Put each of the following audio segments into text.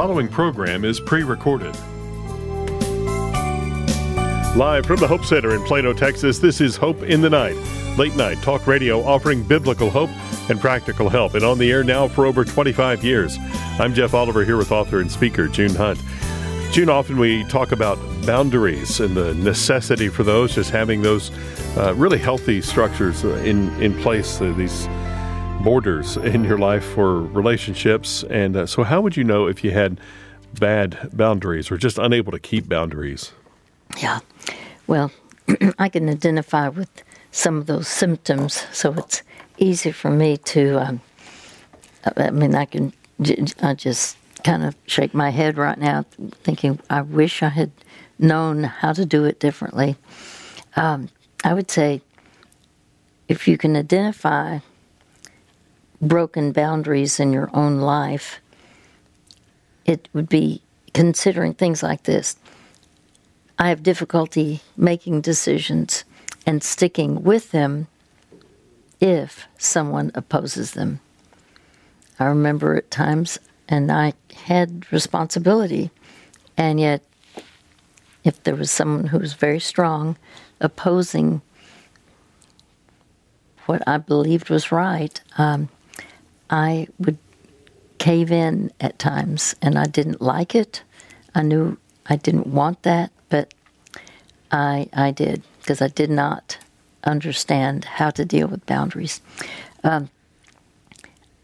following program is pre recorded. Live from the Hope Center in Plano, Texas, this is Hope in the Night, late night talk radio offering biblical hope and practical help, and on the air now for over 25 years. I'm Jeff Oliver here with author and speaker June Hunt. June, often we talk about boundaries and the necessity for those, just having those uh, really healthy structures in, in place, uh, these borders in your life for relationships. And uh, so, how would you know if you had bad boundaries or just unable to keep boundaries? Yeah. Well, I can identify with some of those symptoms, so it's easy for me to. Um, I mean, I can. I just kind of shake my head right now, thinking I wish I had known how to do it differently. Um, I would say if you can identify broken boundaries in your own life, it would be considering things like this. I have difficulty making decisions and sticking with them if someone opposes them. I remember at times, and I had responsibility, and yet, if there was someone who was very strong opposing what I believed was right, um, I would cave in at times, and I didn't like it. I knew I didn't want that, but I I did because I did not understand how to deal with boundaries. Um,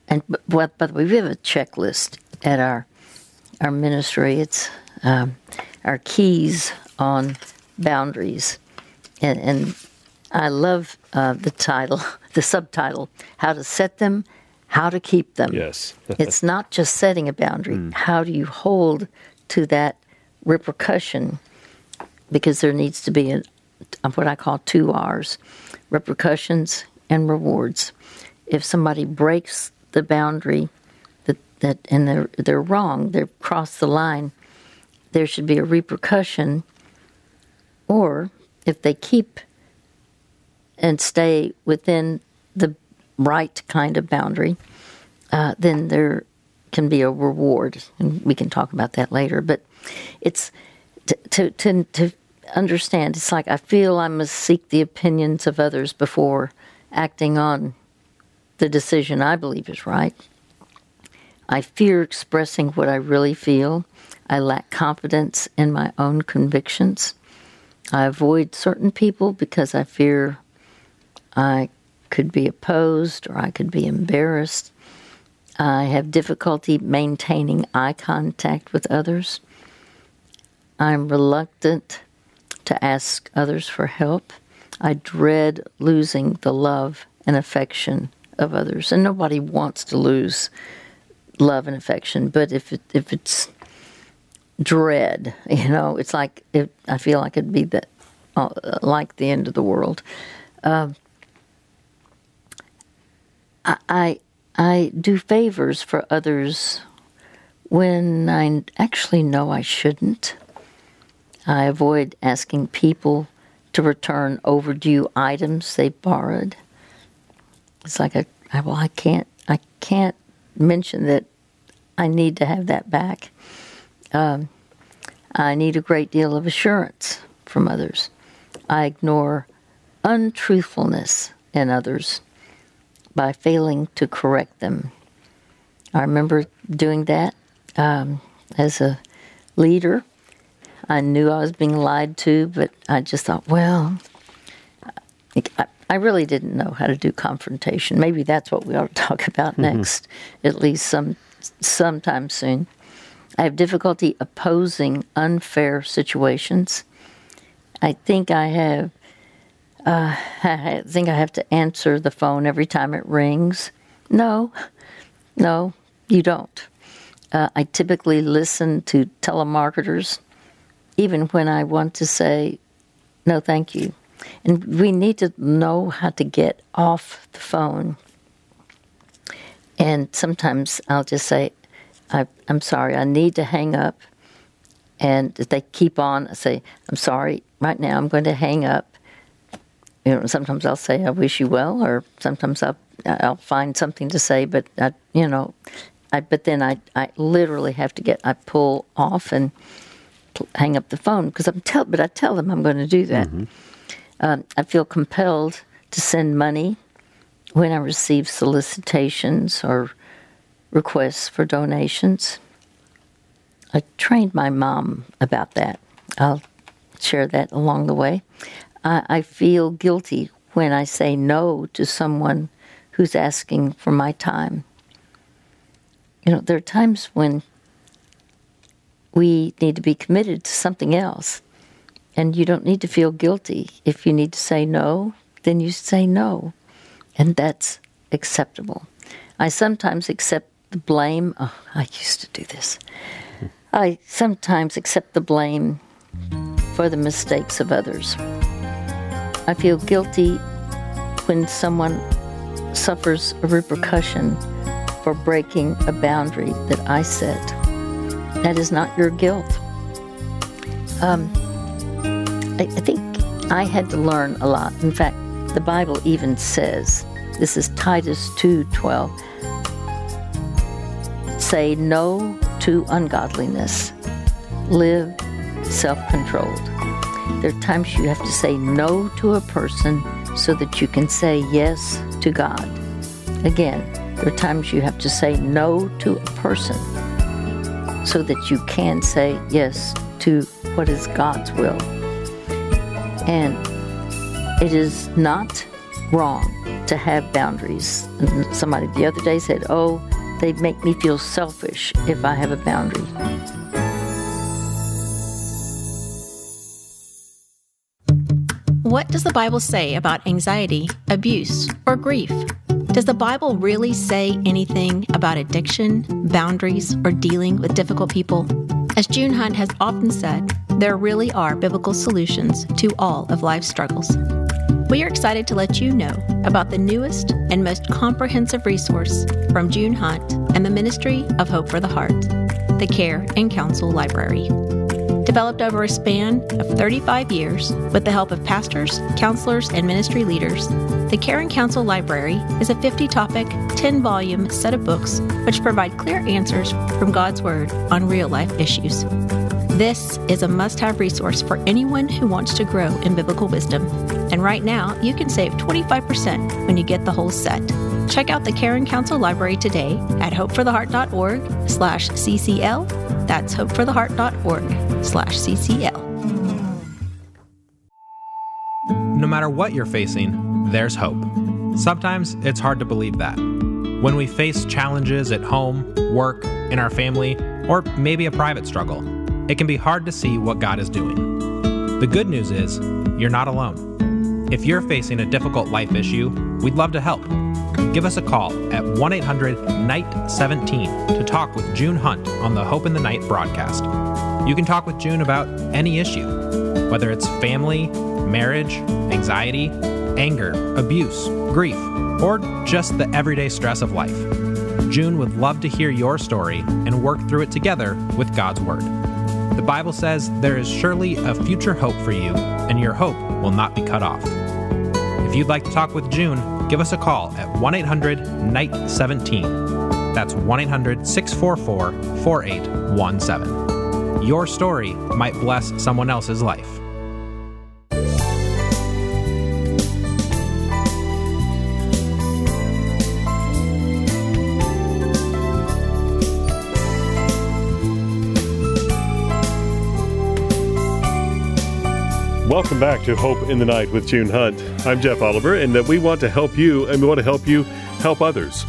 and but, by the way, we have a checklist at our our ministry. It's um, our keys on boundaries, and, and I love uh, the title, the subtitle, "How to Set Them." How to keep them. Yes. it's not just setting a boundary. Mm. How do you hold to that repercussion? Because there needs to be a, what I call two R's repercussions and rewards. If somebody breaks the boundary that, that and they're, they're wrong, they've crossed the line, there should be a repercussion. Or if they keep and stay within right kind of boundary, uh, then there can be a reward, and we can talk about that later. But it's to, to to to, understand. It's like I feel I must seek the opinions of others before acting on the decision I believe is right. I fear expressing what I really feel. I lack confidence in my own convictions. I avoid certain people because I fear I could be opposed or I could be embarrassed. I have difficulty maintaining eye contact with others. I'm reluctant to ask others for help. I dread losing the love and affection of others, and nobody wants to lose love and affection. But if it, if it's dread, you know, it's like it, I feel like it'd be that uh, like the end of the world. Uh, I I do favors for others when I actually know I shouldn't. I avoid asking people to return overdue items they borrowed. It's like a well, I can't I can't mention that I need to have that back. Um, I need a great deal of assurance from others. I ignore untruthfulness in others by failing to correct them. I remember doing that um, as a leader. I knew I was being lied to, but I just thought, well, I, I really didn't know how to do confrontation. Maybe that's what we ought to talk about mm-hmm. next, at least some sometime soon. I have difficulty opposing unfair situations. I think I have uh, I think I have to answer the phone every time it rings. No, no, you don't. Uh, I typically listen to telemarketers, even when I want to say, no, thank you. And we need to know how to get off the phone. And sometimes I'll just say, I, am sorry, I need to hang up. And if they keep on, I say, I'm sorry, right now I'm going to hang up you know, sometimes I'll say, I wish you well, or sometimes I'll, I'll find something to say, but I, you know, I, but then I, I literally have to get, I pull off and hang up the phone because I'm tell, but I tell them I'm going to do that. Mm-hmm. Um, I feel compelled to send money when I receive solicitations or requests for donations. I trained my mom about that. I'll share that along the way. I, I feel guilty when I say no to someone who's asking for my time. You know, there are times when we need to be committed to something else. And you don't need to feel guilty. If you need to say no, then you say no. And that's acceptable. I sometimes accept the blame. Oh, I used to do this. I sometimes accept the blame for the mistakes of others. I feel guilty when someone suffers a repercussion for breaking a boundary that I set. That is not your guilt. Um, I, I think I had to learn a lot. In fact, the Bible even says, this is Titus 2:12, say no to ungodliness. Live self-controlled. There are times you have to say no to a person so that you can say yes to God. Again, there are times you have to say no to a person so that you can say yes to what is God's will. And it is not wrong to have boundaries. Somebody the other day said, Oh, they make me feel selfish if I have a boundary. What does the Bible say about anxiety, abuse, or grief? Does the Bible really say anything about addiction, boundaries, or dealing with difficult people? As June Hunt has often said, there really are biblical solutions to all of life's struggles. We are excited to let you know about the newest and most comprehensive resource from June Hunt and the Ministry of Hope for the Heart, the Care and Counsel Library. Developed over a span of 35 years with the help of pastors, counselors, and ministry leaders, the Care and Counsel Library is a 50 topic, 10 volume set of books which provide clear answers from God's Word on real life issues. This is a must have resource for anyone who wants to grow in biblical wisdom. And right now, you can save 25% when you get the whole set. Check out the Care and Counsel Library today at hopefortheheart.org slash CCL. That's hopefortheheart.org slash CCL. No matter what you're facing, there's hope. Sometimes it's hard to believe that. When we face challenges at home, work, in our family, or maybe a private struggle, it can be hard to see what God is doing. The good news is, you're not alone. If you're facing a difficult life issue, we'd love to help give us a call at 1 800 Night 17 to talk with June Hunt on the Hope in the Night broadcast. You can talk with June about any issue, whether it's family, marriage, anxiety, anger, abuse, grief, or just the everyday stress of life. June would love to hear your story and work through it together with God's Word. The Bible says there is surely a future hope for you, and your hope will not be cut off. If you'd like to talk with June, give us a call at 1 800 Night 17. That's 1 800 644 4817. Your story might bless someone else's life. Welcome back to Hope in the Night with June Hunt. I'm Jeff Oliver, and we want to help you, and we want to help you help others.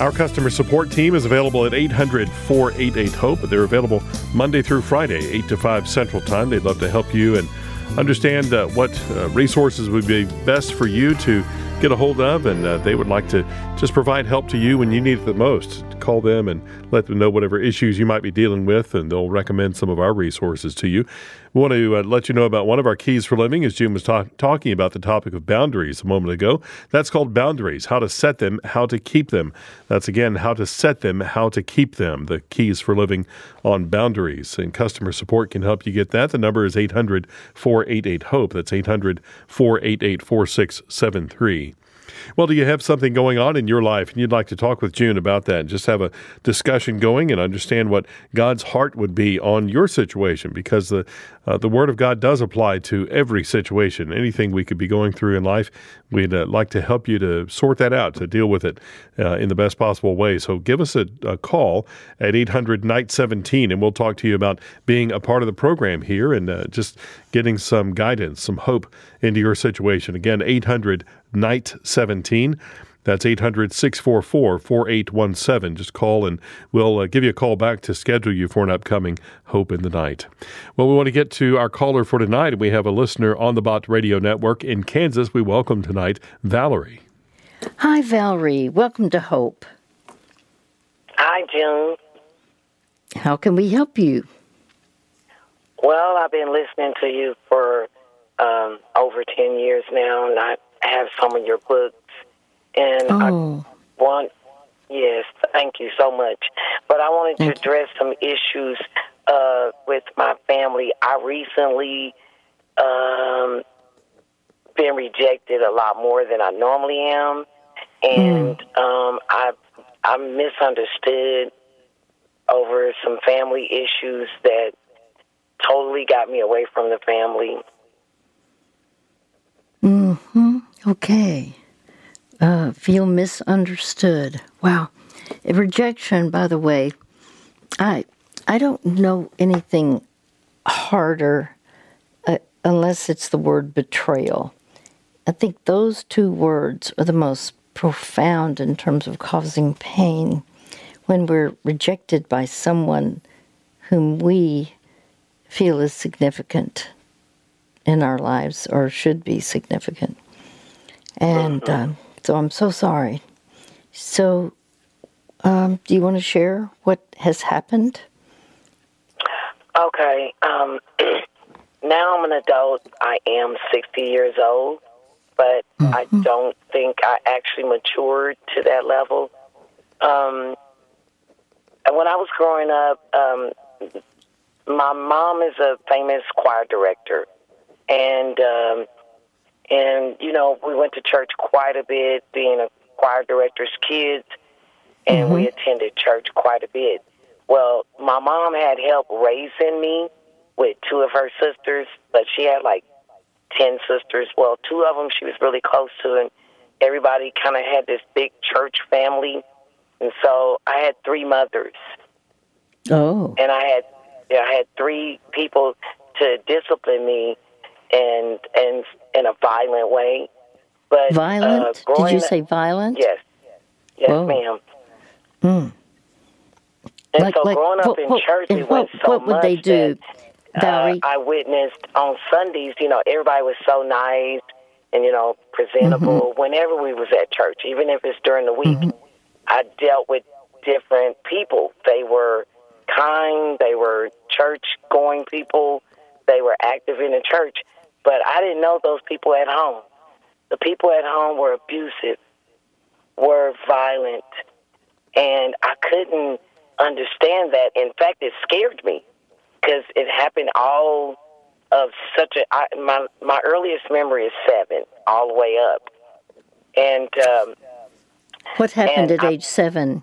Our customer support team is available at 800 488 HOPE. They're available Monday through Friday, 8 to 5 Central Time. They'd love to help you and understand uh, what uh, resources would be best for you to get a hold of, and uh, they would like to just provide help to you when you need it the most. Call them and let them know whatever issues you might be dealing with, and they'll recommend some of our resources to you. We want to uh, let you know about one of our keys for living, as June was ta- talking about the topic of boundaries a moment ago. That's called boundaries, how to set them, how to keep them. That's again, how to set them, how to keep them. The keys for living on boundaries. And customer support can help you get that. The number is 800 488 HOPE. That's 800 488 4673. Well, do you have something going on in your life and you'd like to talk with June about that and just have a discussion going and understand what God's heart would be on your situation? Because the uh, the Word of God does apply to every situation, anything we could be going through in life. We'd uh, like to help you to sort that out, to deal with it uh, in the best possible way. So give us a, a call at 800 Night 17 and we'll talk to you about being a part of the program here and uh, just getting some guidance, some hope into your situation. Again, 800 Night 17. That's 800 644 4817. Just call and we'll uh, give you a call back to schedule you for an upcoming Hope in the Night. Well, we want to get to our caller for tonight. We have a listener on the Bott Radio Network in Kansas. We welcome tonight Valerie. Hi, Valerie. Welcome to Hope. Hi, June. How can we help you? Well, I've been listening to you for um, over 10 years now, and I have some of your books. And Oh, I want, yes, thank you so much. But I wanted to Thank you. address some issues uh, with my family. I recently um, been rejected a lot more than I normally am, and um, I I'm misunderstood over some family issues that totally got me away from the family. hmm okay. Uh, feel misunderstood. Wow. Rejection, by the way, I I don't know anything harder uh, unless it's the word betrayal. I think those two words are the most profound in terms of causing pain when we're rejected by someone whom we feel is significant in our lives or should be significant. And um, so I'm so sorry. So, um, do you want to share what has happened? Okay. Um, now I'm an adult. I am 60 years old, but I don't think I actually matured to that level. Um, and when I was growing up, um, my mom is a famous choir director, and um, and you know we went to church quite a bit, being a choir director's kids, and we mm-hmm. attended church quite a bit. Well, my mom had help raising me with two of her sisters, but she had like 10 sisters. Well, two of them she was really close to, and everybody kind of had this big church family. And so I had three mothers, Oh, and I had I had three people to discipline me and and in a violent way. But violent? Uh, Did you say violent? Yes. Yes, Whoa. ma'am. Hmm. And Like- so like, growing up what- in church, we went what- so what would much they do, that, Valerie? Uh, I witnessed on Sundays. You know, everybody was so nice and you know presentable. Mm-hmm. Whenever we was at church, even if it's during the week, I dealt with different people. They were kind. They were church going people. They were active in the church. But I didn't know those people at home. The people at home were abusive, were violent, and I couldn't understand that. In fact, it scared me because it happened all of such a. I, my my earliest memory is seven, all the way up, and um, What happened and at I- age seven?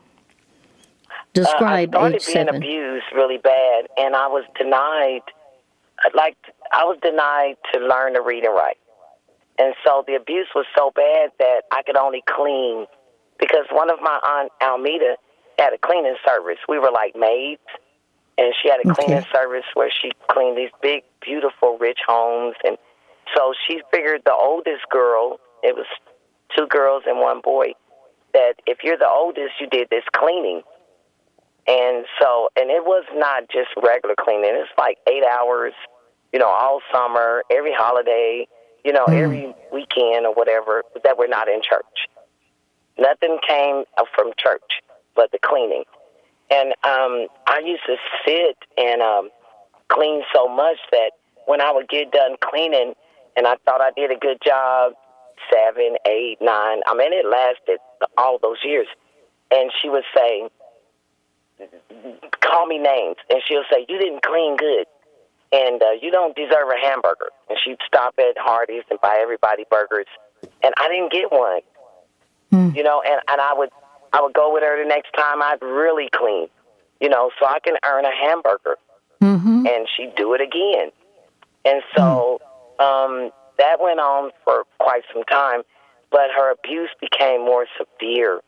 Describe uh, I started age being seven. abused really bad, and I was denied. Like I was denied to learn to read and write, and so the abuse was so bad that I could only clean because one of my aunt Almeda had a cleaning service. We were like maids, and she had a Okay. cleaning service where she cleaned these big, beautiful, rich homes, and so she figured the oldest girl. It was two girls and one boy. That if you're the oldest, you did this cleaning. And so, and it was not just regular cleaning. It's like eight hours, you know, all summer, every holiday, you know, every weekend or whatever that we're not in church. Nothing came from church but the cleaning. And um, I used to sit and um, clean so much that when I would get done cleaning and I thought I did a good job, seven, eight, nine, I mean, it lasted all those years. And she would say, call me names, and she'll say, "You didn't clean good, and uh, you don't deserve a hamburger." And she'd stop at Hardee's and buy everybody burgers, and I didn't get one. mm. you know, and and I would I would go with her the next time I'd really clean, you know, so I can earn a hamburger, mm-hmm. and she'd do it again, and so mm. um, that went on for quite some time, but her abuse became more severe.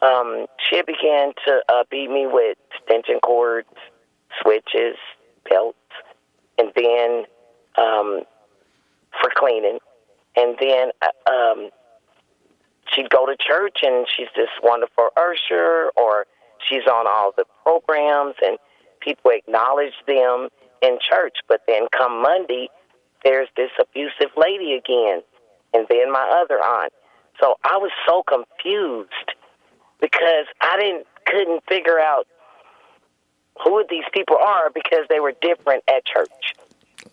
Um, she began to uh, beat me with extension cords, switches, belts, and then um, for cleaning. And then uh, um, she'd go to church and she's this wonderful usher, or she's on all the programs, and people acknowledge them in church. But then come Monday, there's this abusive lady again, and then my other aunt. So I was so confused because I didn't couldn't figure out who these people are because they were different at church.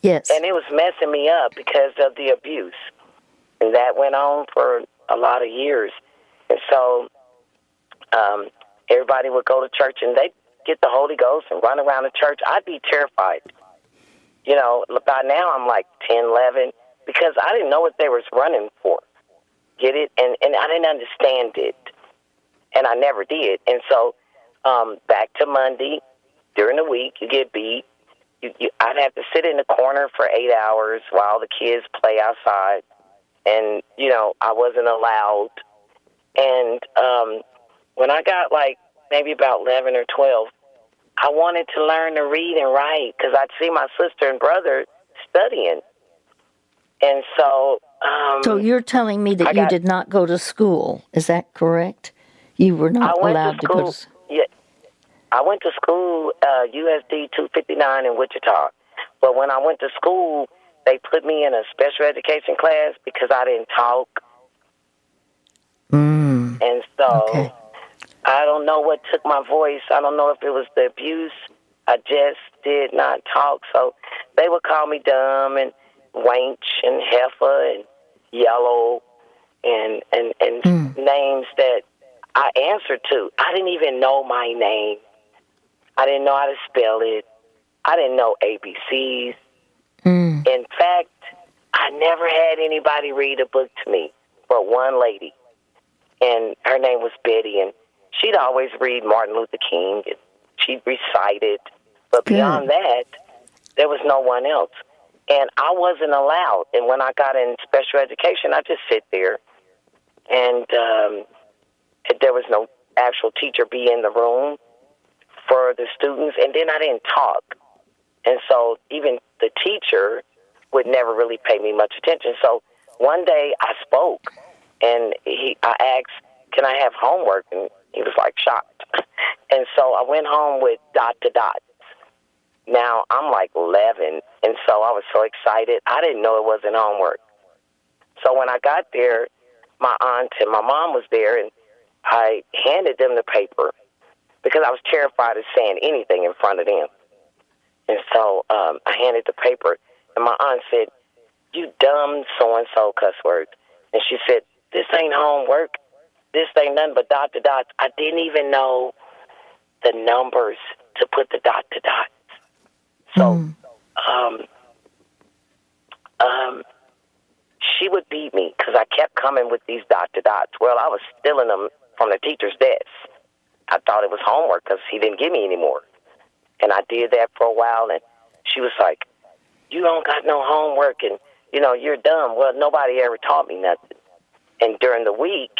Yes. And it was messing me up because of the abuse. And that went on for a lot of years. And so um, everybody would go to church and they'd get the Holy Ghost and run around the church. I'd be terrified. You know, by now I'm like 10, 11, because I didn't know what they was running for. Get it? And, and I didn't understand it. And I never did. And so um, back to Monday, during the week, you get beat. You, you, I'd have to sit in the corner for eight hours while the kids play outside, and you know I wasn't allowed. And um, when I got like maybe about eleven or twelve, I wanted to learn to read and write because I'd see my sister and brother studying, and so. Um, so you're telling me that you did not go to school? Is that correct? You were not allowed to, to, go to. Yeah, I went to school, uh, USD 259 in Wichita. But when I went to school, they put me in a special education class because I didn't talk. Mm. And so okay. I don't know what took my voice. I don't know if it was the abuse. I just did not talk. So they would call me dumb and wench and heifer and yellow and and and mm. names that I answered to. I didn't even know my name. I didn't know how to spell it. I didn't know ABCs. Mm. In fact, I never had anybody read a book to me but one lady. And her name was Betty. And she'd always read Martin Luther King. She'd recite it. But beyond that, there was no one else. And I wasn't allowed. And when I got in special education, I just sit there. And um, there was no actual teacher be in the room for the students, and then I didn't talk. And so even the teacher would never really pay me much attention. So one day I spoke, and he, I asked, "Can I have homework?" And he was like shocked. And so I went home with dot to dots. Now I'm like 11, and so I was so excited. I didn't know it wasn't homework. So when I got there, my aunt and my mom was there, and I handed them the paper because I was terrified of saying anything in front of them. And so um, I handed the paper, and my aunt said, "You dumb so and so cuss words." And she said, "This ain't homework. This ain't nothing but dot to dots." I didn't even know the numbers to put the dot to dots. So, mm. um, um, she would beat me because I kept coming with these dot to dots. Well, I was stealing them from the teacher's desk. I thought it was homework because he didn't give me any more. And I did that for a while, and she was like, "You don't got no homework, and you know you're dumb." Well, nobody ever taught me nothing. And during the week,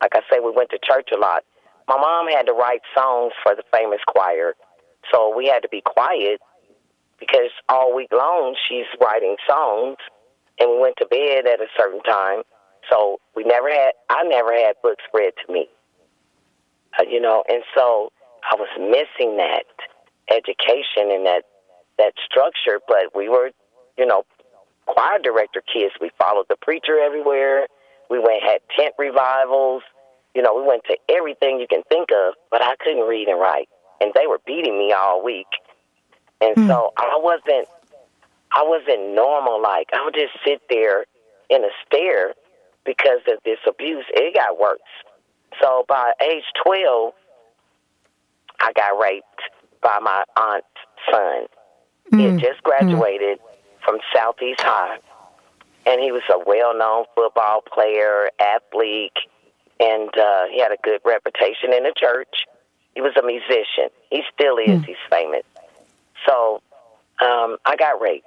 like I say, we went to church a lot. My mom had to write songs for the famous choir, so we had to be quiet because all week long she's writing songs, and we went to bed at a certain time. So we never had, I never had books read to me uh, you know, and so I was missing that education and that that structure. But we were, you know, choir director kids. We followed the preacher everywhere. We went had tent revivals. You know, we went to everything you can think of, but I couldn't read and write, and they were beating me all week. And mm. so I wasn't, I wasn't normal. Like I would just sit there in a stare because of this abuse. It got worse. So by age 12, I got raped by my aunt's son. Mm. He had mm. just graduated mm. from Southeast High, and he was a well known football player, athlete, and uh, he had a good reputation in the church. He was a musician. He still is. He's famous. So um, I got raped,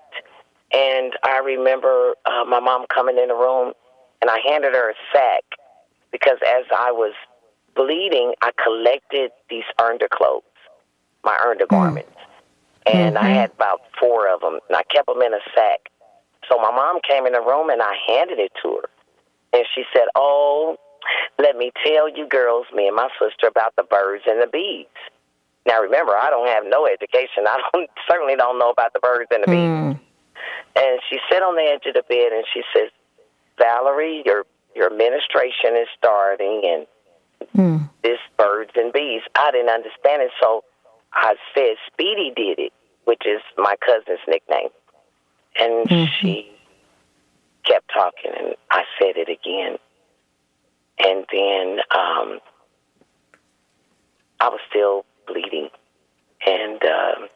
and I remember uh, my mom coming in the room, and I handed her a sack because as I was bleeding, I collected these underclothes, my undergarments, hmm. and I had about four of them, and I kept them in a sack. So my mom came in the room, and I handed it to her, and she said, "Oh, let me tell you girls, me and my sister, about the birds and the bees." Now remember, I don't have no education. I don't certainly don't know about the birds and the bees. Hmm. And she sat on the edge of the bed, and she says, "Valerie, your your administration is starting, and this birds and bees. I didn't understand it, so I said Speedy did it, which is my cousin's nickname. And she kept talking, and I said it again. And then um, I was still bleeding, and um,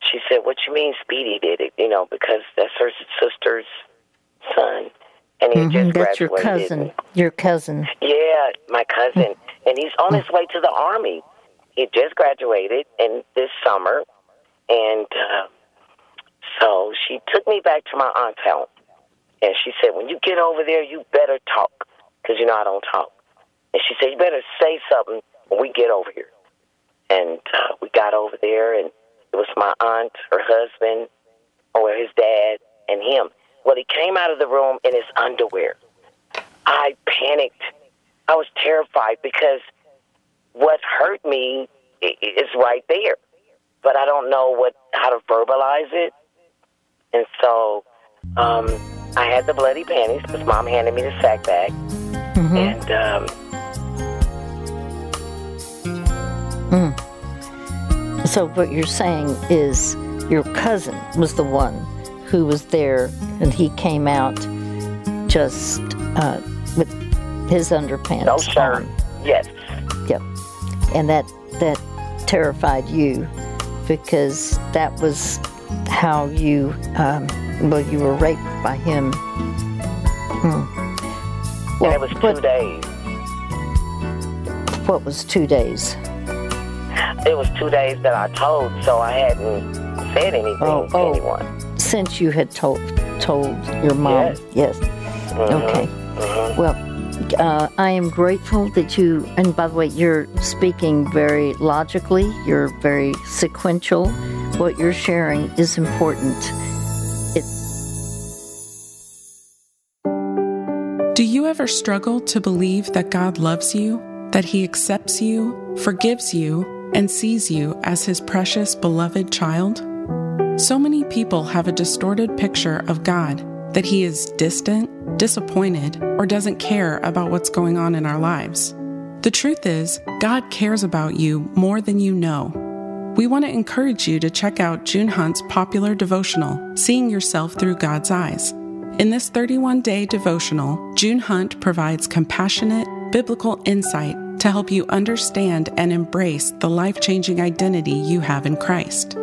she said, "What you mean, Speedy did it? You know, because that's her sister's son." And he had just That's your cousin. Your cousin. Yeah, my cousin, and he's on his way to the army. He just graduated in this summer, and uh, so she took me back to my aunt's house, and she said, "When you get over there, you better talk, because you know I don't talk." And she said, "You better say something when we get over here." And uh, we got over there, and it was my aunt, her husband, or his dad, and him. Well, he came out of the room in his underwear. I panicked. I was terrified because what hurt me is right there, but I don't know what how to verbalize it. And so um, I had the bloody panties because mom handed me the sack bag, and um, So what you're saying is your cousin was the one who was there, and he came out just uh, with his underpants no shirt. on. Yes, Yep. And that that terrified you because that was how you um, well you were raped by him. Hmm. and it was two what, days. what was two days? It was two days that I told, so I hadn't said anything Oh, to oh. anyone. Since you had told told your mom. Yes. Yes. Okay. Well, uh, I am grateful that you, and by the way, you're speaking very logically, you're very sequential. What you're sharing is important. It, Do you ever struggle to believe that God loves you, that He accepts you, forgives you, and sees you as His precious, beloved child? So many people have a distorted picture of God that He is distant, disappointed, or doesn't care about what's going on in our lives. The truth is, God cares about you more than you know. We want to encourage you to check out June Hunt's popular devotional, Seeing Yourself Through God's Eyes. In this 31 day devotional, June Hunt provides compassionate, biblical insight to help you understand and embrace the life changing identity you have in Christ.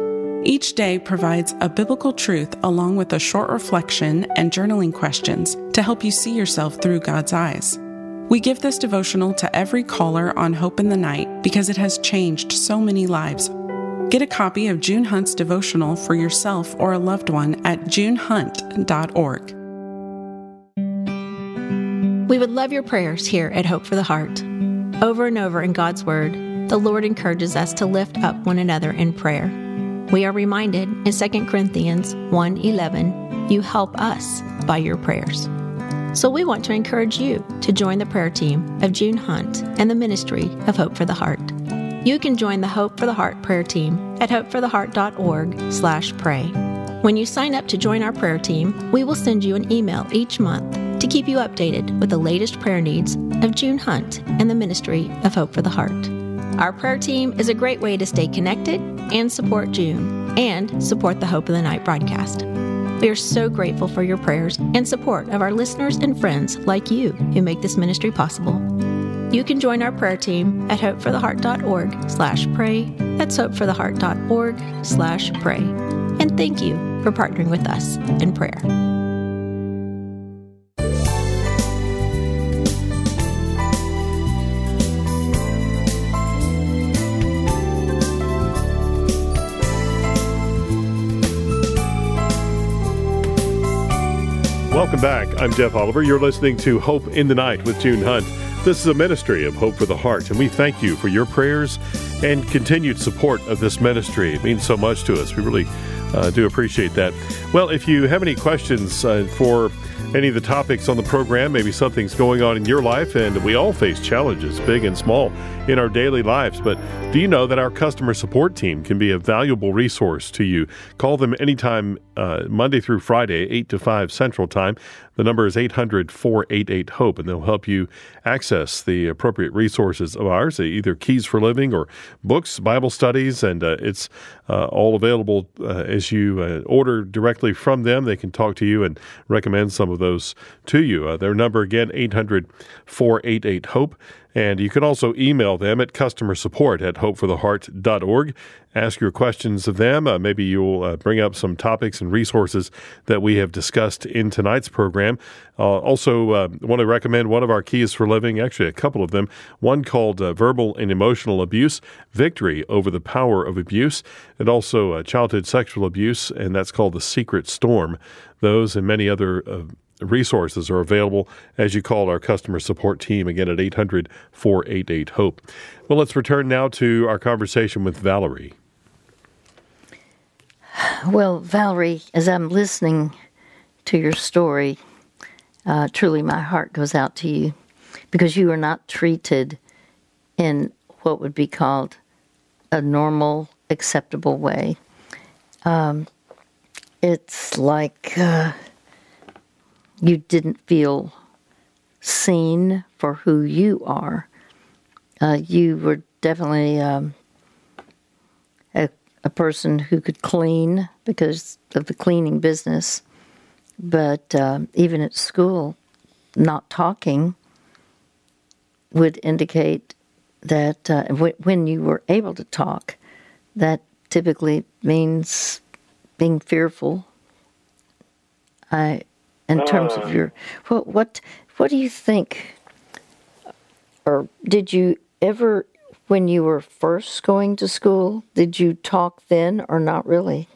Each day provides a biblical truth along with a short reflection and journaling questions to help you see yourself through God's eyes. We give this devotional to every caller on Hope in the Night because it has changed so many lives. Get a copy of June Hunt's devotional for yourself or a loved one at junehunt.org. We would love your prayers here at Hope for the Heart. Over and over in God's Word, the Lord encourages us to lift up one another in prayer. We are reminded in 2 Corinthians 1:11, you help us by your prayers. So we want to encourage you to join the prayer team of June Hunt and the ministry of Hope for the Heart. You can join the Hope for the Heart prayer team at hopefortheheart.org/pray. When you sign up to join our prayer team, we will send you an email each month to keep you updated with the latest prayer needs of June Hunt and the ministry of Hope for the Heart. Our prayer team is a great way to stay connected and support June and support the Hope of the Night broadcast. We are so grateful for your prayers and support of our listeners and friends like you who make this ministry possible. You can join our prayer team at hopefortheheart.org slash pray. That's hopefortheheart.org slash pray. And thank you for partnering with us in prayer. Welcome back. I'm Jeff Oliver. You're listening to Hope in the Night with June Hunt. This is a ministry of Hope for the Heart, and we thank you for your prayers and continued support of this ministry. It means so much to us. We really uh, do appreciate that. Well, if you have any questions uh, for any of the topics on the program, maybe something's going on in your life, and we all face challenges, big and small, in our daily lives. But do you know that our customer support team can be a valuable resource to you? Call them anytime, uh, Monday through Friday, 8 to 5 Central Time. The number is 800 488 HOPE, and they'll help you access the appropriate resources of ours, either Keys for Living or books, Bible studies, and uh, it's uh, all available uh, as you uh, order directly from them. They can talk to you and recommend some of those to you. Uh, their number again, 800 488 HOPE. And you can also email them at customer support at hopefortheheart.org. Ask your questions of them. Uh, maybe you'll uh, bring up some topics and resources that we have discussed in tonight's program. Uh, also, uh, want to recommend one of our keys for living, actually, a couple of them. One called uh, Verbal and Emotional Abuse Victory Over the Power of Abuse, and also uh, Childhood Sexual Abuse, and that's called The Secret Storm. Those and many other resources are available as you call our customer support team again at 800 488 HOPE. Well, let's return now to our conversation with Valerie. Well, Valerie, as I'm listening to your story, uh, truly my heart goes out to you because you are not treated in what would be called a normal, acceptable way. Um, it's like. Uh, you didn't feel seen for who you are. Uh, you were definitely um, a, a person who could clean because of the cleaning business, but uh, even at school, not talking would indicate that uh, w- when you were able to talk, that typically means being fearful. I in terms of your what what what do you think or did you ever when you were first going to school did you talk then or not really?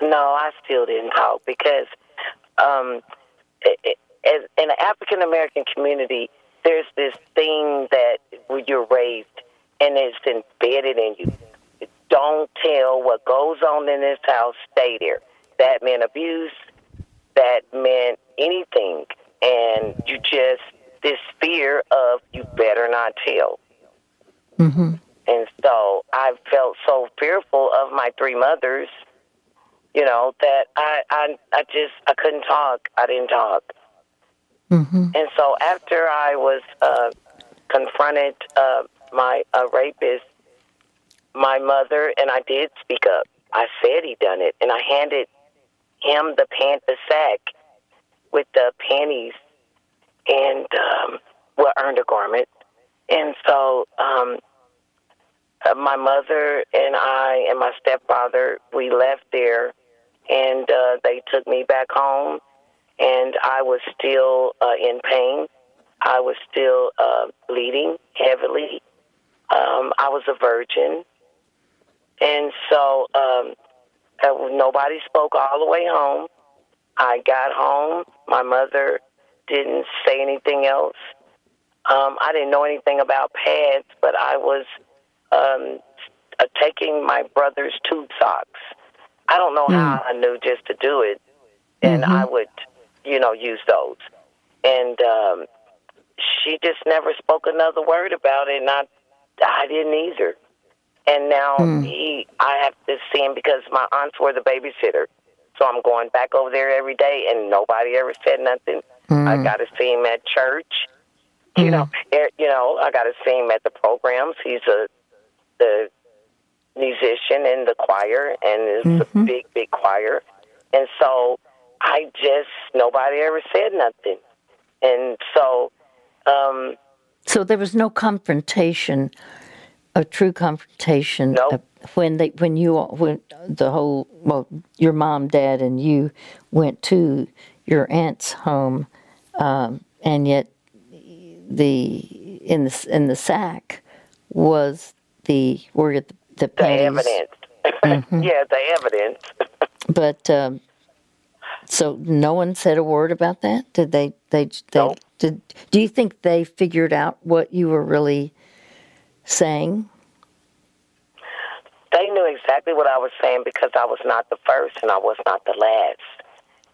No i still didn't talk because um it, it, as in the african american community there's this thing that when you're raised and it's embedded in you don't tell what goes on in this house stay there. That meant abuse that meant anything. And you just, this fear of you better not tell. Mm-hmm. And so I felt so fearful of my three mothers, you know, that I, I, I just, I couldn't talk. I didn't talk. Mm-hmm. And so after I was uh, confronted, uh, my uh, rapist, my mother and I did speak up. I said he done it, and I handed him the pant the sack with the panties and um well undergarment. And so um uh, my mother and I and my stepfather we left there and uh they took me back home and I was still uh in pain. I was still uh bleeding heavily. Um I was a virgin. And so um nobody spoke all the way home. I got home. My mother didn't say anything else. Um, I didn't know anything about pads, but I was um, uh, taking my brother's tube socks. I don't know mm. how I knew just to do it, and mm-hmm. I would, you know, use those. And um, she just never spoke another word about it, and I, I didn't either. And now mm. he, I have to see him because my aunts were the babysitter. So I'm going back over there every day, and nobody ever said nothing. Mm. I got to see him at church. Mm. You know, er, you know, I got to see him at the programs. He's a the musician in the choir, and it's mm-hmm. a big, big choir. And so I just nobody ever said nothing, and so. um So there was no confrontation a true confrontation nope. when they when you when the whole well your mom dad and you went to your aunt's home um, and yet the in the in the sack was the were the the, the evidence mm-hmm. yeah the evidence but um, So no one said a word about that. Did they? They? they Nope. Did? Do you think they figured out what you were really saying? They knew exactly what I was saying because I was not the first and I was not the last.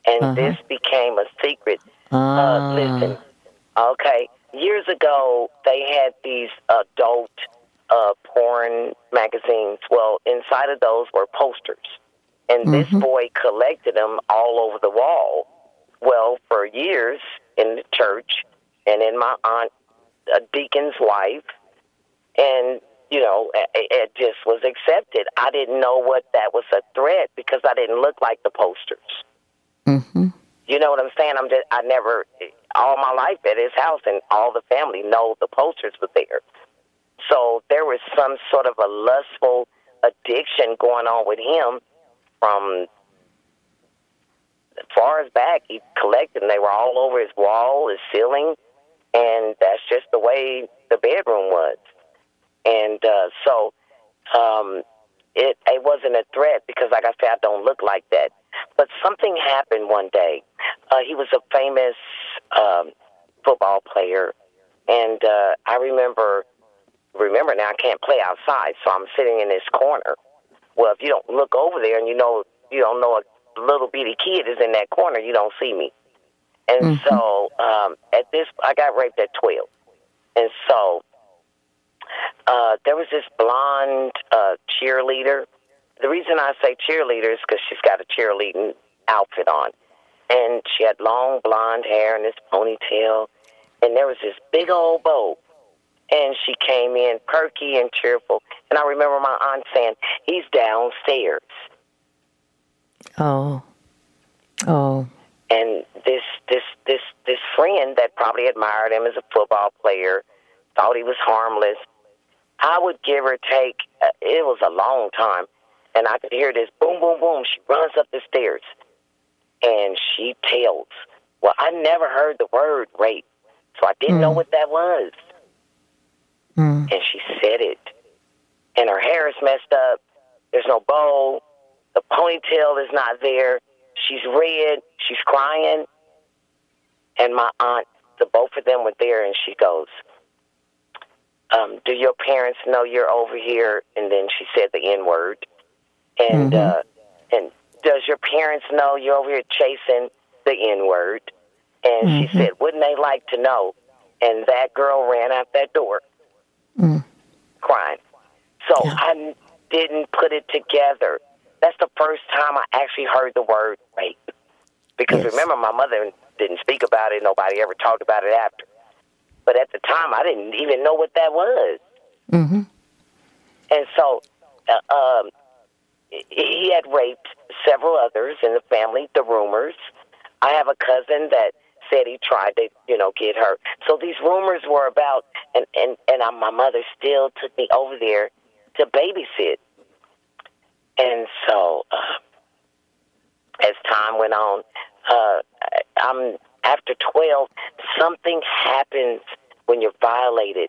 And this became a secret. Ah. Uh, listen, okay, years ago they had these adult uh, porn magazines. Well, inside of those were posters. And this boy collected them all over the wall. Well, for years in the church and in my aunt, a deacon's wife, and you know, it, it just was accepted. I didn't know what that was a threat because I didn't look like the posters. Mm-hmm. You know what I'm saying? I'm just I never all my life at his house and all the family know the posters were there. So there was some sort of a lustful addiction going on with him from as far as back. He collected them. They were all over his wall, his ceiling, and that's just the way the bedroom was. And uh, so um, it it wasn't a threat because, like I said, I don't look like that. But something happened one day. Uh, he was a famous um, football player, and uh, I remember remember now I can't play outside, so I'm sitting in this corner. Well, if you don't look over there and you know you don't know a little bitty kid is in that corner, you don't see me. And so um, at this, I got raped at twelve, and so uh, there was this blonde uh, cheerleader. The reason I say cheerleader is because she's got a cheerleading outfit on, and she had long blonde hair and this ponytail, and there was this big old boat. And she came in perky and cheerful. And I remember my aunt saying, "He's downstairs." Oh. Oh. and this this this this friend that probably admired him as a football player thought he was harmless i would give or take uh, it was a long time and i could hear this boom boom boom. She runs up the stairs and she tells. Well i never heard the word rape so i didn't know what that was. Mm. and she said it and her hair is messed up. There's no bow. The ponytail is not there. She's red. She's crying. And my aunt the both of them were there and she goes um, do your parents know you're over here? And then she said the n word and uh and does your parents know you're over here chasing the n word and she said wouldn't they like to know? And that girl ran out that door. Crying. So i didn't put it together. That's the first time i actually heard the word rape. Because Yes. remember my mother didn't speak about it. Nobody ever talked about it after but at the time i didn't even know what that was Mm-hmm. and so uh, um, he had raped several others in the family, the rumors. I have a cousin that said he tried to, you know, get her. So these rumors were about, and, and, and I, my mother still took me over there to babysit. And so uh, as time went on, uh, I'm after 12, something happens when you're violated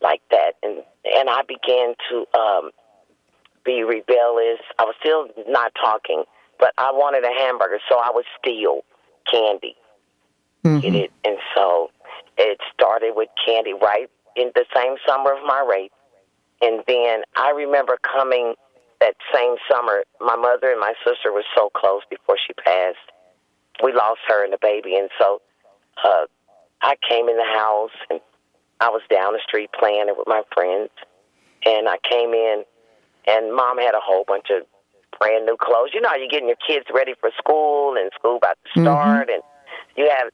like that. And, and I began to um, be rebellious. I was still not talking, but I wanted a hamburger, so I would steal candy. Get it? And so it started with candy right in the same summer of my rape. And then I remember coming that same summer. My mother and my sister were so close before she passed. We lost her and the baby. And so uh, I came in the house and I was down the street playing it with my friends. And I came in and mom had a whole bunch of brand new clothes. You know, how you're getting your kids ready for school and school about to start. And you have,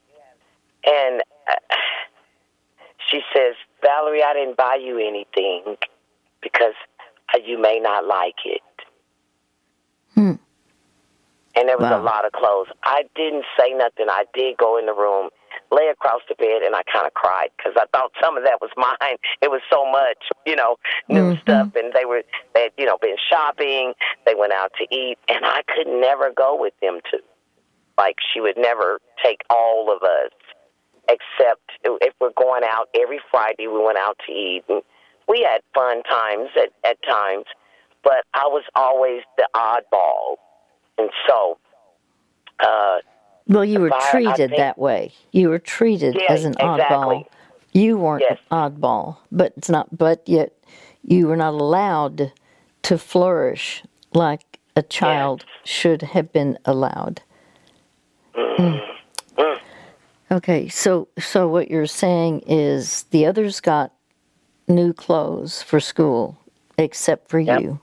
and uh, she says, Valerie, I didn't buy you anything because uh, you may not like it. Hmm. And there was Wow. a lot of clothes. I didn't say nothing. I did go in the room, lay across the bed, and I kind of cried because I thought some of that was mine. It was so much, you know, new mm-hmm. stuff, and they were they had, you know been shopping. They went out to eat, and I could never go with them to. Like she would never take all of us, except if we're going out every Friday. We went out to eat, and we had fun times at at times. But I was always the oddball, and so uh, Well, you were If I- I treated think- that way. You were treated Yeah, as an exactly. oddball. You weren't Yes. an oddball, but it's not. But yet, you were not allowed to flourish like a child should have been allowed. Mm. Okay, so so what you're saying is the others got new clothes for school, except for Yep. you.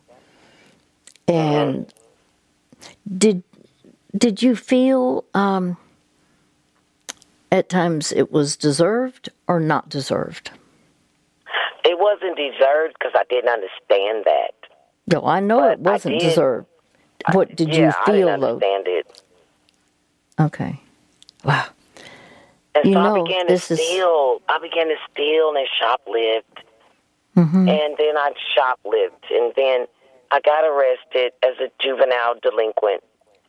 And did did you feel um, at times it was deserved or not deserved? It wasn't deserved because I didn't understand that. No, I know But it wasn't did- deserved. What did yeah, you I feel didn't though? it. Okay, wow. And You so know, I began to this is- steal. I began to steal and shoplift. Mm-hmm. And then I shoplifted. And then I got arrested as a juvenile delinquent.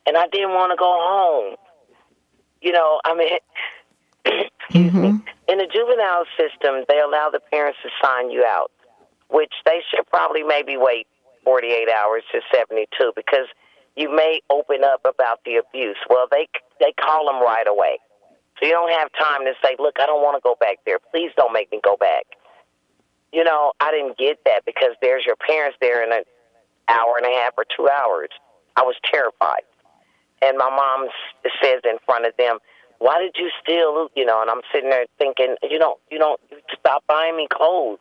And I didn't want to go home. You know, I mean, excuse me. Mm-hmm. In the juvenile system, they allow the parents to sign you out, which they should probably maybe wait 48 hours to 72 because you may open up about the abuse. Well, they they call them right away. So you don't have time to say, look, I don't want to go back there. Please don't make me go back. You know, I didn't get that because there's your parents there and an hour and a half or two hours. I was terrified. And my mom says in front of them, why did you steal? You know, and I'm sitting there thinking, you know, you don't you stop buying me clothes.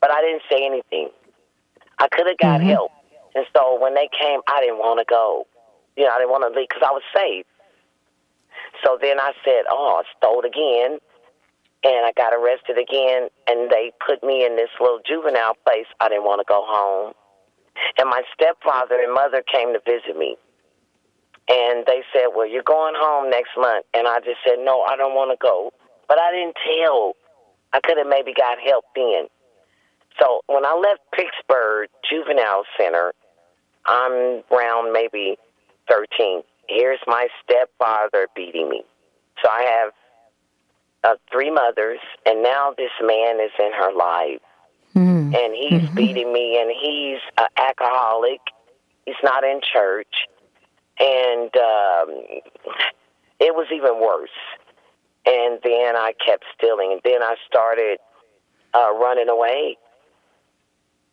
But I didn't say anything. I could have got mm-hmm. help. And so when they came, I didn't want to go. You know, I didn't want to leave because I was safe. So then I said, oh, I stole again. And I got arrested again. And they put me in this little juvenile place. I didn't want to go home. And my stepfather and mother came to visit me. And they said, well, you're going home next month. And I just said, no, I don't want to go. But I didn't tell. I could have maybe got help then. So when I left Pittsburgh Juvenile Center, I'm around maybe 13. Here's my stepfather beating me. So I have uh, three mothers, and now this man is in her life. And he's beating me, and he's an alcoholic. He's not in church. And um, it was even worse. And then I kept stealing, and then I started uh, running away.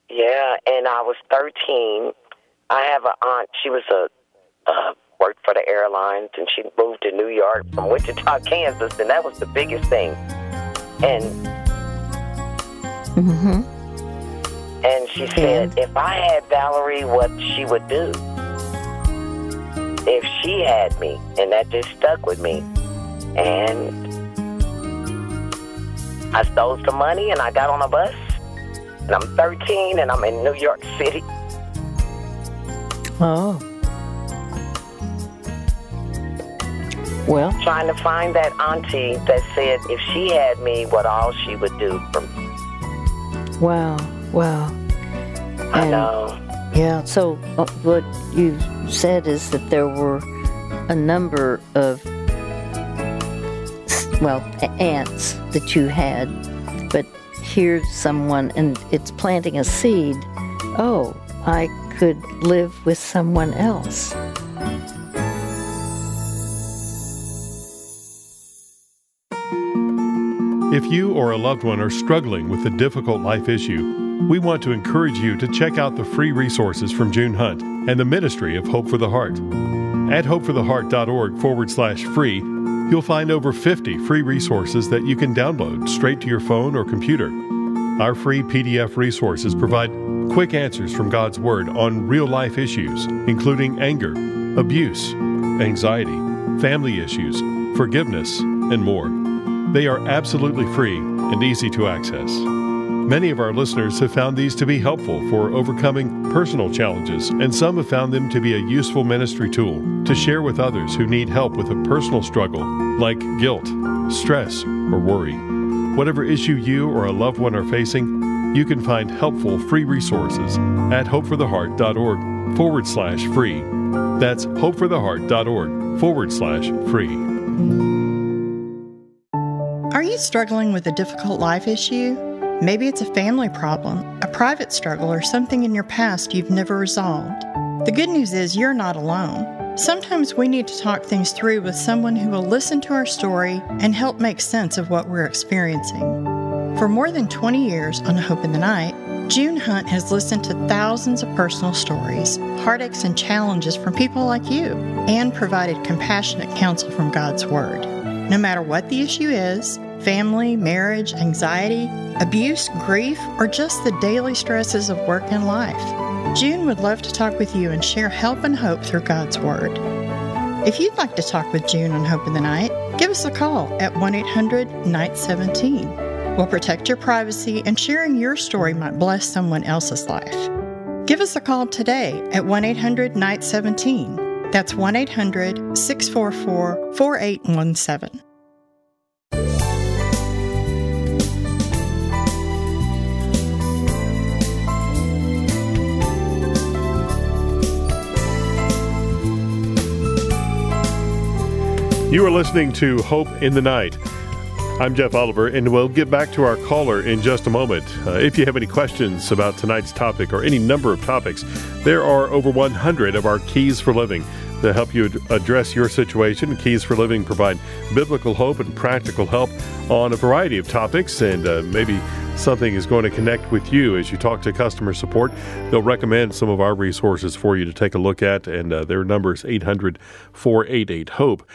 Yeah, and I was 13. I have an aunt. She was a uh, worked for the airlines, and she moved to New York from Wichita, Kansas, and that was the biggest thing. And Mm-hmm. and she said, And? if I had Valerie, what she would do. If she had me, and that just stuck with me. And I stole some money, and I got on a bus. And I'm 13, and I'm in New York City. Oh. Well, trying to find that auntie that said if she had me, what all she would do for me. Wow, wow. I know. Yeah, so uh, what you said is that there were a number of, well, ants that you had, but here's someone, and it's planting a seed. Oh, I could live with someone else. If you or a loved one are struggling with a difficult life issue, we want to encourage you to check out the free resources from June Hunt and the Ministry of Hope for the Heart. At hopefortheheart.org forward slash free, you'll find over 50 free resources that you can download straight to your phone or computer. Our free PDF resources provide quick answers from God's Word on real life issues, including anger, abuse, anxiety, family issues, forgiveness, and more. They are absolutely free and easy to access. Many of our listeners have found these to be helpful for overcoming personal challenges, and some have found them to be a useful ministry tool to share with others who need help with a personal struggle like guilt, stress, or worry. Whatever issue you or a loved one are facing, you can find helpful free resources at hopefortheheart.org forward slash free. That's hopefortheheart.org forward slash free. Are you struggling with a difficult life issue? Maybe it's a family problem, a private struggle, or something in your past you've never resolved. The good news is you're not alone. Sometimes we need to talk things through with someone who will listen to our story and help make sense of what we're experiencing. For more than 20 years on Hope in the Night, June Hunt has listened to thousands of personal stories, heartaches, and challenges from people like you, and provided compassionate counsel from God's Word. No matter what the issue is family, marriage, anxiety, abuse, grief, or just the daily stresses of work and life June would love to talk with you and share help and hope through God's Word. If you'd like to talk with June on Hope in the Night, give us a call at 1 800 Night 17 will protect your privacy, and sharing your story might bless someone else's life. Give us a call today at 1 800 Night 17. That's 1 800 644 4817. You are listening to Hope in the Night. I'm Jeff Oliver, and we'll get back to our caller in just a moment. Uh, if you have any questions about tonight's topic or any number of topics, there are over 100 of our Keys for Living to help you address your situation. Keys for Living provide biblical hope and practical help on a variety of topics, and uh, maybe something is going to connect with you as you talk to customer support. They'll recommend some of our resources for you to take a look at, and uh, their number is 800 488 HOPE.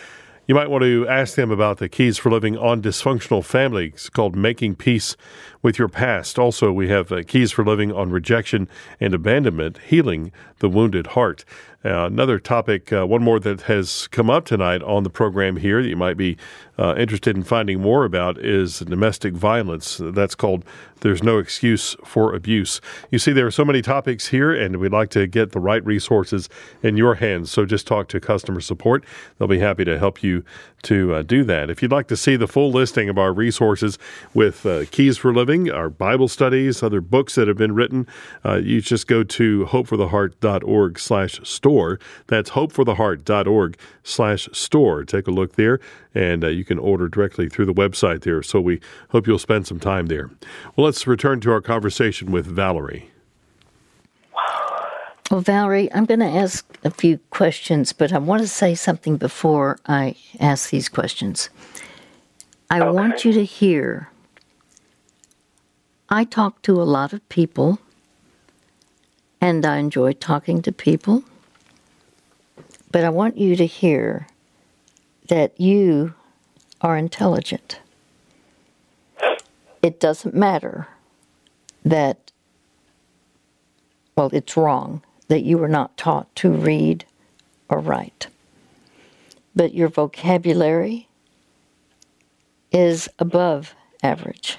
You might want to ask them about the keys for living on dysfunctional families called Making Peace with Your Past. Also, we have uh, keys for living on rejection and abandonment, healing the wounded heart. Uh, another topic, uh, one more that has come up tonight on the program here that you might be uh, interested in finding more about is domestic violence. That's called There's No Excuse for Abuse. You see, there are so many topics here, and we'd like to get the right resources in your hands. So just talk to customer support. They'll be happy to help you to uh, do that. If you'd like to see the full listing of our resources with uh, Keys for Living, our Bible studies, other books that have been written, uh, you just go to hopefortheheart.org slash store. That's hopefortheheart.org slash store. Take a look there, and uh, you can order directly through the website there. So we hope you'll spend some time there. Well, let's return to our conversation with Valerie. Well, Valerie, I'm going to ask a few questions, but I want to say something before I ask these questions. I okay. want you to hear. I talk to a lot of people, and I enjoy talking to people, but I want you to hear that you are intelligent. It doesn't matter that, well, it's wrong that you were not taught to read or write. But your vocabulary is above average.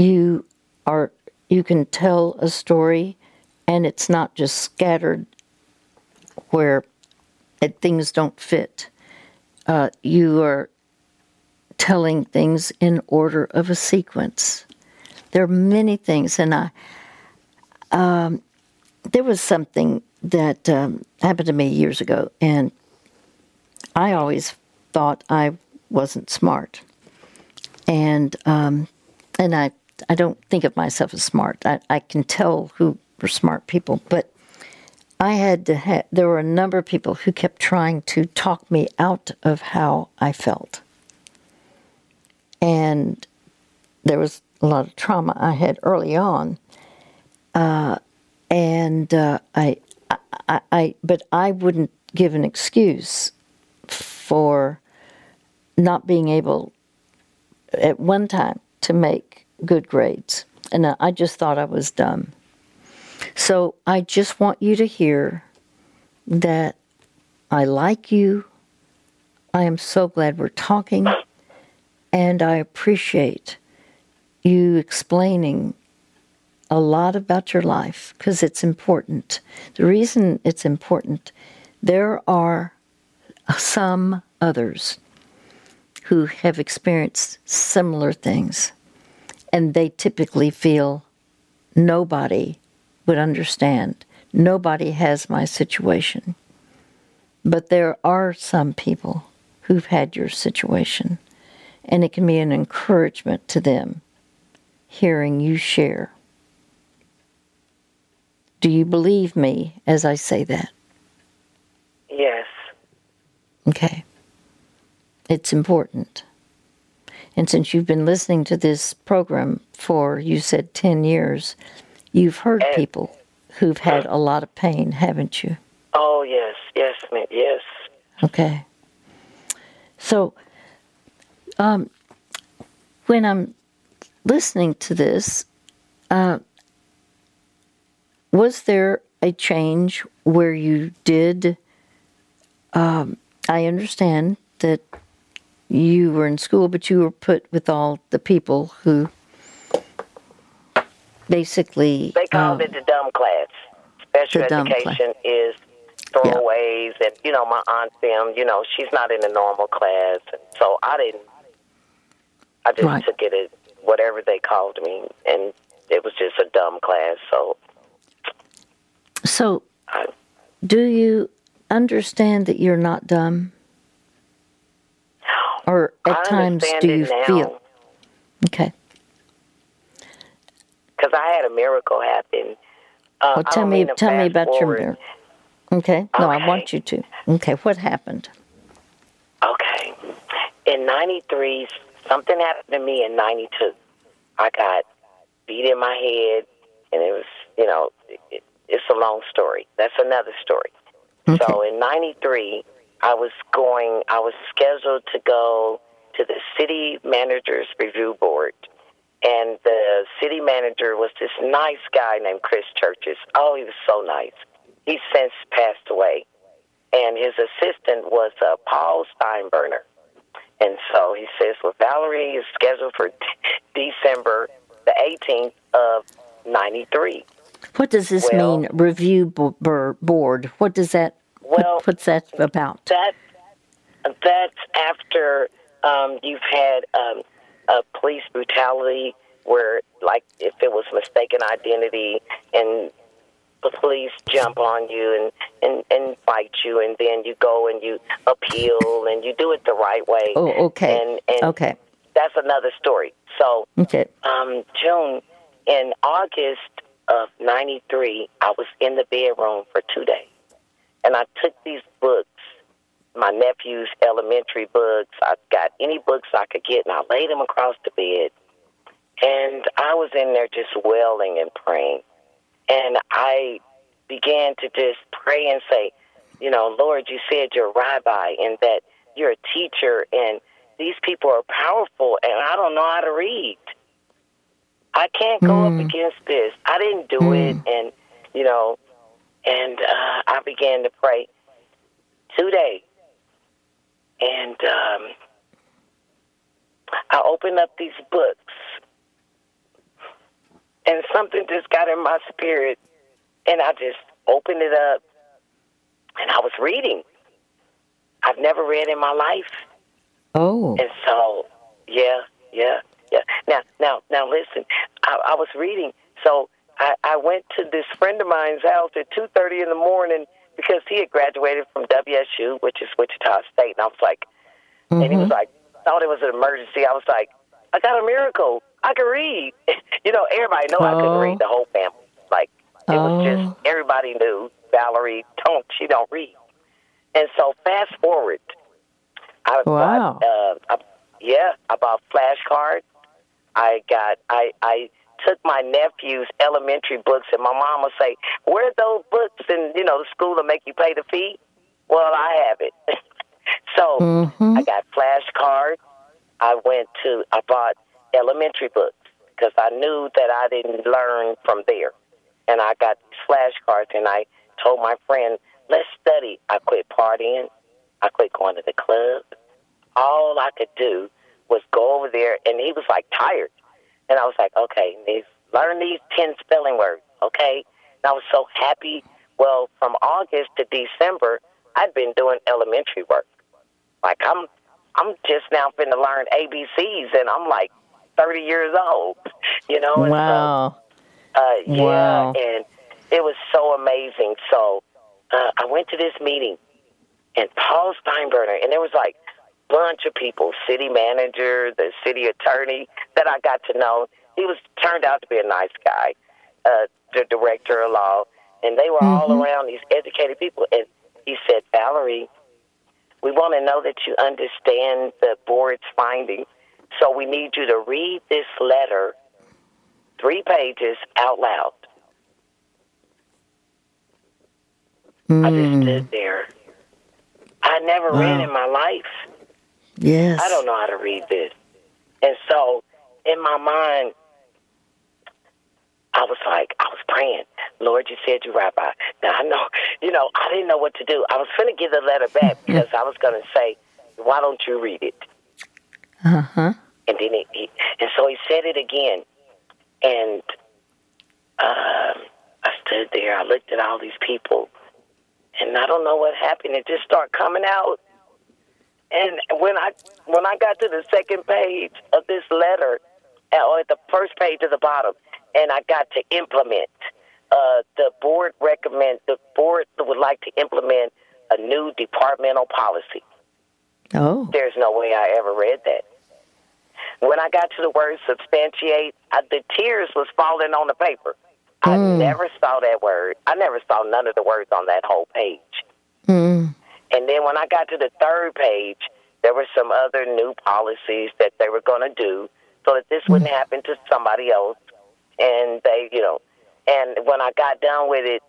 You are you can tell a story and it's not just scattered where it, things don't fit. Uh, you are telling things in order of a sequence. There are many things, and I, um, there was something that um, happened to me years ago, and I always thought I wasn't smart, and um, and I I don't think of myself as smart. I, I can tell who were smart people, but I had to. There were a number of people who kept trying to talk me out of how I felt, and there was a lot of trauma I had early on. Uh, and uh, I, I, I, but I wouldn't give an excuse for not being able at one time to make good grades, and I just thought I was dumb. So I just want you to hear that I like you. I am so glad we're talking, and I appreciate you explaining a lot about your life because it's important. The reason it's important, there are some others who have experienced similar things, and they typically feel nobody would understand. Nobody has my situation. But there are some people who've had your situation, and it can be an encouragement to them hearing you share. Do you believe me as I say that? Yes. Okay. It's important. And since you've been listening to this program for, you said, 10 years, you've heard And- people who've had a lot of pain, haven't you? Oh, yes. Yes, ma'am. Yes. Okay. So, um, when I'm listening to this, uh, was there a change where you did? Um, I understand that you were in school, but you were put with all the people who basically. They called um, it the dumb class. Special dumb class. education is throwaways, and you know, my aunt them, you know, she's not in the normal class, and so I didn't. I just Right. took it as whatever they called me, and it was just a dumb class. So So, I, do you understand that you're not dumb? Or at times do you now feel? Okay. because I had a miracle happen. Uh, Well, tell me, tell me about your miracle. Okay. No, I want you to. Okay. What happened? Okay. In 93, something happened to me in 92. I got beat in my head, and it was, you know, it, it's a long story. That's another story. So in 93, I was going, I was scheduled to go to the city manager's review board. And the city manager was this nice guy named Chris Cherches. Oh, he was so nice. He since passed away and his assistant was uh, Paul Steinberner. And so he says, well, Valerie is scheduled for December the 18th of 93. What does this Well- mean, review bo- bur- board? What does that, Well- what's that about? That That's after um, you've had um, a police brutality where, like, if it was mistaken identity and the police jump on you and, and, and fight you, and then you go and you appeal and you do it the right way. Oh, okay. And, and Okay. that's another story. So, Okay. um, June, in August of 93, I was in the bedroom for two days. And I took these books, my nephew's elementary books. I got any books I could get, and I laid them across the bed. And I was in there just wailing and praying. And I began to just pray and say, you know, Lord, you said you're a rabbi and that you're a teacher, and these people are powerful, and I don't know how to read. I can't go up hmm. against this. I didn't do it, hmm. and you know, and uh, I began to pray two days, and um, I opened up these books, and something just got in my spirit, and I just opened it up, and I was reading. I've never read in my life. Oh. And so, yeah, yeah, yeah. Now, now, now, listen. I, I was reading, so I, I went to this friend of mine's house at two thirty in the morning because he had graduated from WSU, which is Wichita State, and I was like, and he was like, thought it was an emergency. I was like, I got a miracle. I can read. you know, everybody know I couldn't Oh. read. The whole family, like, it was Oh. just everybody knew Valerie don't she don't read. And so fast forward, I Wow. bought, uh, I, yeah, I bought flashcards. I got, I, I took my nephew's elementary books, and my mom would say, "Where are those books?" And you know, the school will make you pay the fee. Well, I have it. so Mm-hmm. I got flashcards. I went to, I bought elementary books because I knew that I didn't learn from there. And I got these flashcards, and I told my friend, let's study. I quit partying. I quit going to the club. All I could do was go over there, and he was like tired. And I was like, okay, learn these 10 spelling words, okay? And I was so happy. Well, from August to December, I'd been doing elementary work. Like, I'm I'm just now finna learn ABCs, and I'm like 30 years old, you know? And so, Wow. uh, yeah, Wow. and it was so amazing. So uh, I went to this meeting, and Paul Steinberner, and there was like bunch of people, city manager, the city attorney that I got to know. He was turned out to be a nice guy, uh, the director of law, and they were all around these educated people. And he said, Valerie, we want to know that you understand the board's findings. So we need you to read this letter, three pages, out loud. Mm. I just stood there. I never read in my life. Yes. I don't know how to read this. And so in my mind, I was like, I was praying. Lord, you said you rabbi. Now I know, you know, I didn't know what to do. I was going to give the letter back because I was going to say, why don't you read it? Uh huh. And then he, he and so he said it again, and um, I stood there. I looked at all these people, and I don't know what happened. It just started coming out. And when I when I got to the second page of this letter, uh, or at the first page at the bottom, and I got to implement. Uh, the board recommend the board would like to implement a new departmental policy. Oh. There's no way I ever read that. When I got to the word substantiate, I, the tears was falling on the paper. I never saw that word. I never saw none of the words on that whole page. Mm. And then when I got to the third page, there were some other new policies that they were going to do so that this wouldn't happen to somebody else. And they, you know, and when I got done with it,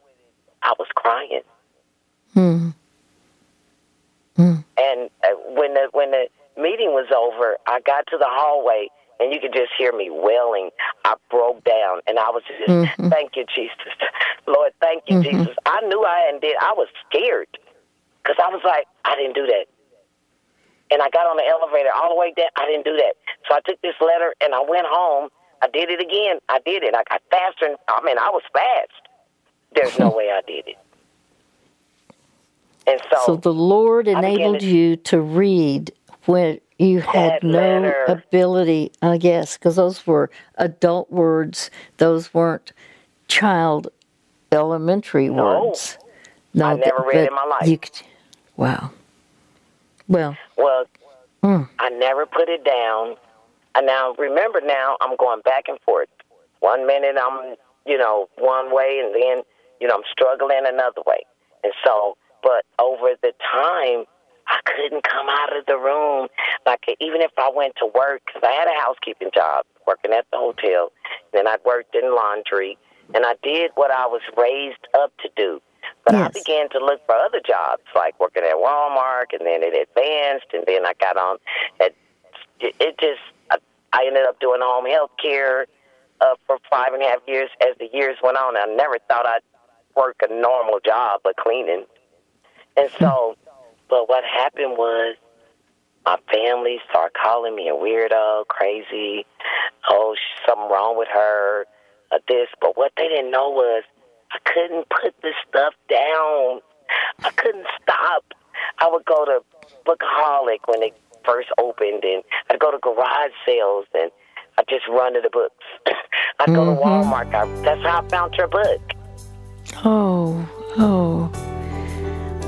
I was crying. Hmm. Mm. And uh, when the when the meeting was over, I got to the hallway, and you could just hear me wailing. I broke down, and I was just, "Thank you, Jesus, Lord, thank you, Jesus." I knew I hadn't did. I was scared because I was like, I didn't do that. And I got on the elevator all the way down. I didn't do that. So I took this letter and I went home. I did it again. I did it. I got faster. And, I mean, I was fast. There's no way I did it. And so, So the Lord enabled to- you to read when you had no letter. ability, I guess, because those were adult words. Those weren't child elementary No. words. No, I never read in my life. You could, wow. Well, well, Mm. I never put it down. And now, remember now, I'm going back and forth. One minute I'm, you know, one way, and then, you know, I'm struggling another way. And so, but over the time, I couldn't come out of the room. Like, even if I went to work, because I had a housekeeping job working at the hotel, then I worked in laundry, and I did what I was raised up to do. But I began to look for other jobs, like working at Walmart, and then it advanced, and then I got on. At, it, just, I, I ended up doing home health care uh, for five and a half years. As the years went on, I never thought I'd work a normal job, but cleaning. And so, but what happened was my family started calling me a weirdo, crazy. Oh, something wrong with her, uh, this. But what they didn't know was couldn't put this stuff down. I couldn't stop. I would go to Bookaholic when it first opened, and I'd go to garage sales, and I'd just run to the books. I'd go to mm-hmm. Walmart. I, that's how I found your book. oh, oh.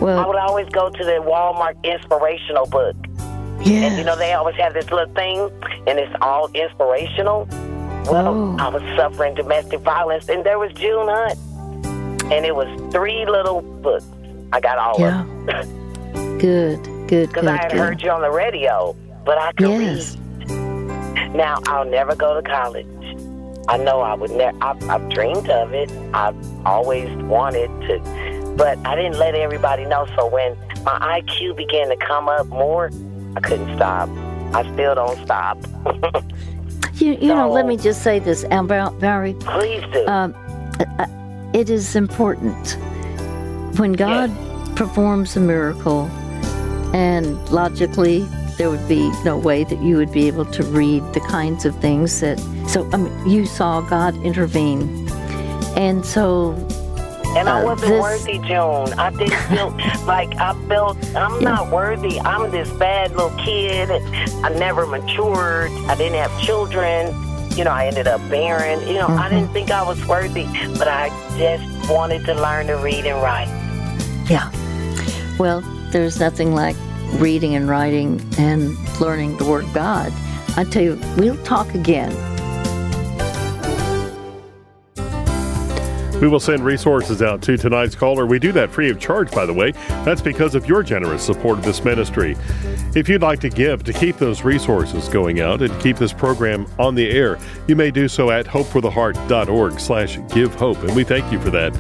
Well, I would always go to the Walmart inspirational book. yeah. And you know, they always have this little thing, and it's all inspirational. Well, Oh. I was suffering domestic violence, and there was June Hunt. And it was three little books. I got all Yeah. of them. good, good, Because good, I had good. heard you on the radio, but I could Yes. read. Now, I'll never go to college. I know I would never, I've, I've dreamed of it. I've always wanted to, but I didn't let everybody know. So when my IQ began to come up more, I couldn't stop. I still don't stop. You, you know, let me just say this, Val- Valerie. Please do. Um, uh, it is important when God performs a miracle, and logically, there would be no way that you would be able to read the kinds of things that. So, I mean, you saw God intervene, and so And I Uh, wasn't this- worthy, Joan. I didn't feel like I felt I'm not worthy. I'm this bad little kid. I never matured. I didn't have children. You know, I ended up barren. You know, I didn't mm-hmm. think I was worthy, but I just wanted to learn to read and write. yeah. Well, there's nothing like reading and writing and learning the Word God. I tell you, we'll talk again. We will send resources out to tonight's caller. We do that free of charge, by the way. That's because of your generous support of this ministry. If you'd like to give to keep those resources going out and keep this program on the air, you may do so at hopefortheheart.org slash give hope, and we thank you for that.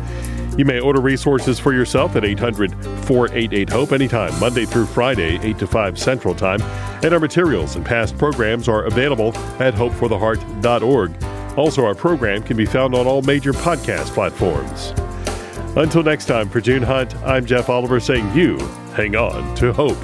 You may order resources for yourself at 800 488 HOPE anytime, Monday through Friday, 8 to 5 Central Time. And our materials and past programs are available at hopefortheheart.org. Also, our program can be found on all major podcast platforms. Until next time, for June Hunt, I'm Jeff Oliver saying you hang on to hope.